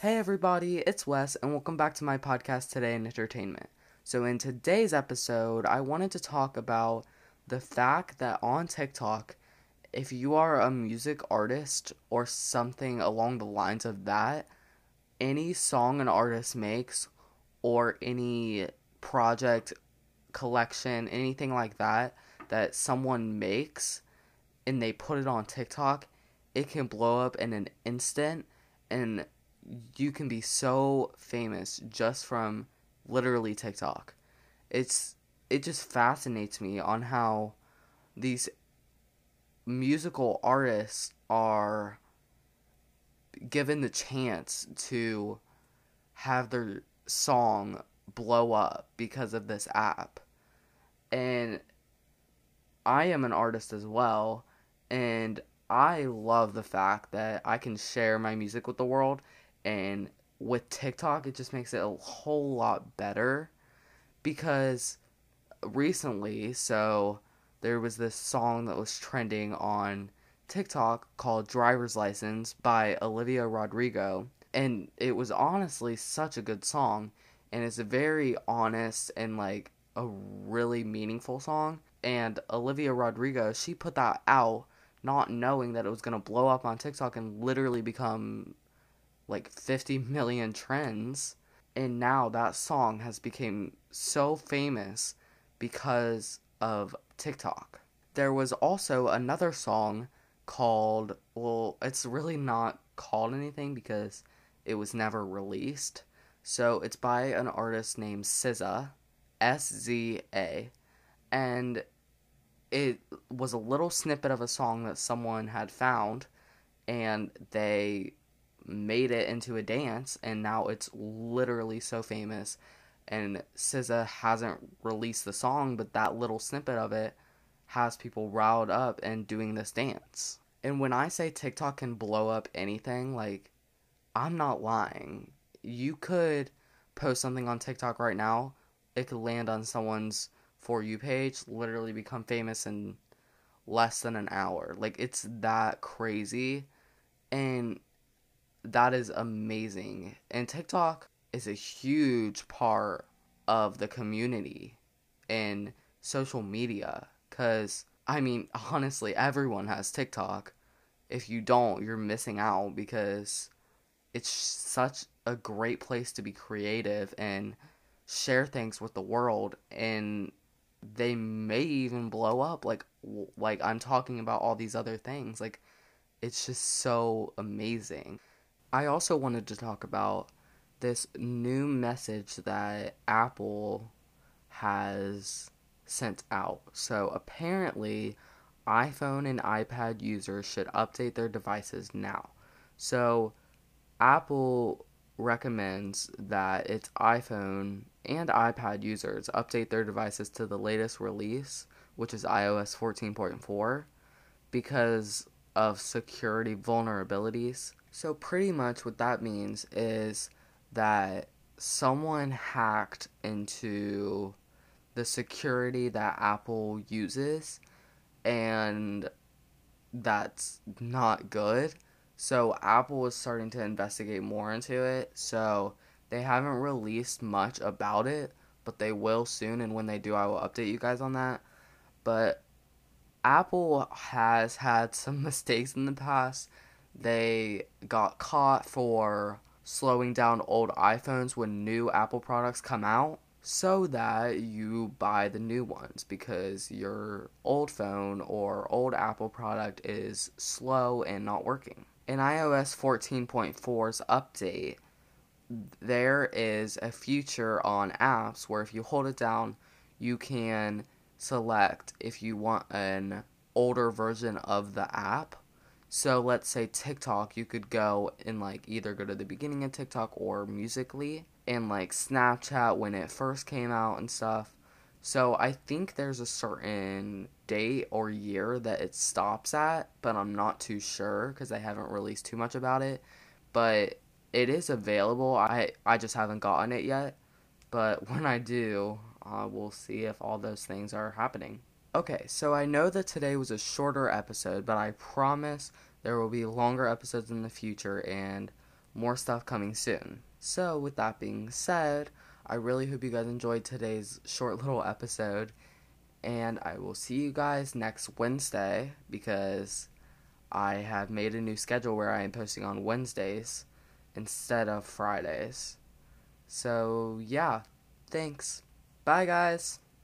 Hey everybody, it's Wes, and welcome back to my podcast Today in Entertainment. So, in today's episode, I wanted to talk about the fact that on TikTok, if you are a music artist or something along the lines of that, any song an artist makes or any project, collection, anything like that, that someone makes and they put it on TikTok, it can blow up in an instant and you can be so famous just from literally TikTok. It's it just fascinates me on how these musical artists are given the chance to have their song blow up because of this app. And I am an artist as well, and I love the fact that I can share my music with the world and with TikTok it just makes it a whole lot better because recently so there was this song that was trending on TikTok called Driver's License by Olivia Rodrigo and it was honestly such a good song and it's a very honest and like a really meaningful song and Olivia Rodrigo she put that out not knowing that it was going to blow up on TikTok and literally become like 50 million trends and now that song has become so famous because of TikTok. There was also another song called well it's really not called anything because it was never released. So it's by an artist named SZA, S Z A, and it was a little snippet of a song that someone had found and they made it into a dance and now it's literally so famous and SZA hasn't released the song but that little snippet of it has people riled up and doing this dance. And when I say TikTok can blow up anything, like I'm not lying. You could post something on TikTok right now, it could land on someone's for you page, literally become famous in less than an hour. Like it's that crazy. And that is amazing. And TikTok is a huge part of the community in social media cuz I mean, honestly, everyone has TikTok. If you don't, you're missing out because it's such a great place to be creative and share things with the world and they may even blow up like like I'm talking about all these other things like it's just so amazing. I also wanted to talk about this new message that Apple has sent out. So apparently, iPhone and iPad users should update their devices now. So Apple recommends that its iPhone and iPad users update their devices to the latest release, which is iOS 14.4, because of security vulnerabilities. So, pretty much what that means is that someone hacked into the security that Apple uses, and that's not good. So, Apple is starting to investigate more into it. So, they haven't released much about it, but they will soon, and when they do, I will update you guys on that. But Apple has had some mistakes in the past they got caught for slowing down old iPhones when new Apple products come out so that you buy the new ones because your old phone or old Apple product is slow and not working. In iOS 14.4's update, there is a feature on apps where if you hold it down, you can select if you want an older version of the app so let's say TikTok, you could go and like either go to the beginning of TikTok or Musical.ly and like Snapchat when it first came out and stuff. So I think there's a certain date or year that it stops at, but I'm not too sure because I haven't released too much about it. But it is available. I I just haven't gotten it yet. But when I do, uh, we'll see if all those things are happening. Okay, so I know that today was a shorter episode, but I promise there will be longer episodes in the future and more stuff coming soon. So, with that being said, I really hope you guys enjoyed today's short little episode. And I will see you guys next Wednesday because I have made a new schedule where I am posting on Wednesdays instead of Fridays. So, yeah, thanks. Bye, guys.